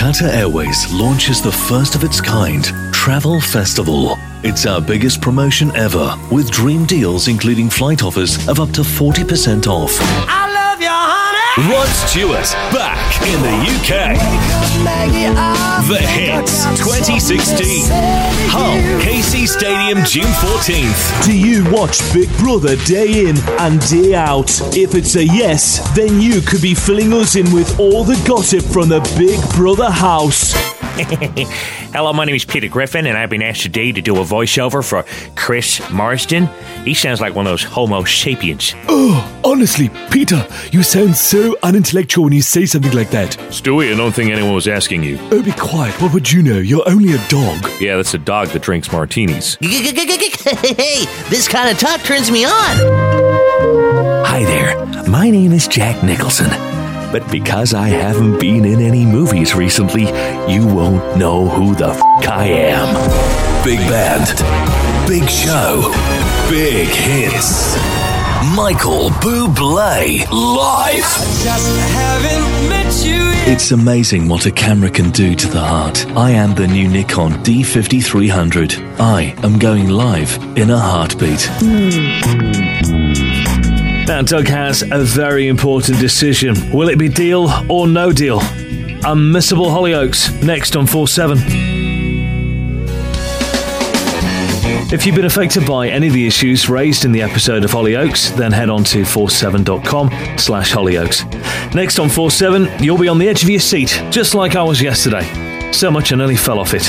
Qatar Airways launches the first of its kind Travel Festival. It's our biggest promotion ever, with dream deals including flight offers of up to 40% off. Rod Stewart back in the UK. The Hits 2016. Hull KC Stadium June 14th. Do you watch Big Brother day in and day out? If it's a yes, then you could be filling us in with all the gossip from the Big Brother house. Hello, my name is Peter Griffin, and I've been asked today to do a voiceover for Chris Marsden. He sounds like one of those Homo sapiens. Oh, honestly, Peter, you sound so unintellectual when you say something like that. Stewie, I don't think anyone was asking you. Oh, be quiet. What would you know? You're only a dog. Yeah, that's a dog that drinks martinis. hey, this kind of talk turns me on. Hi there. My name is Jack Nicholson. But because I haven't been in any movies recently, you won't know who the f I am. Big band, big show, big hits. Michael Bublé live. Just haven't met you yet. It's amazing what a camera can do to the heart. I am the new Nikon D5300. I am going live in a heartbeat. Hmm. Now, Doug has a very important decision. Will it be deal or no deal? Unmissable Hollyoaks, next on 4 7. If you've been affected by any of the issues raised in the episode of Hollyoaks, then head on to 47.com slash Hollyoaks. Next on 47, you'll be on the edge of your seat, just like I was yesterday. So much I nearly fell off it.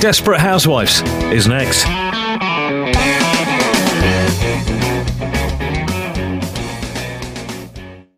Desperate Housewives is next.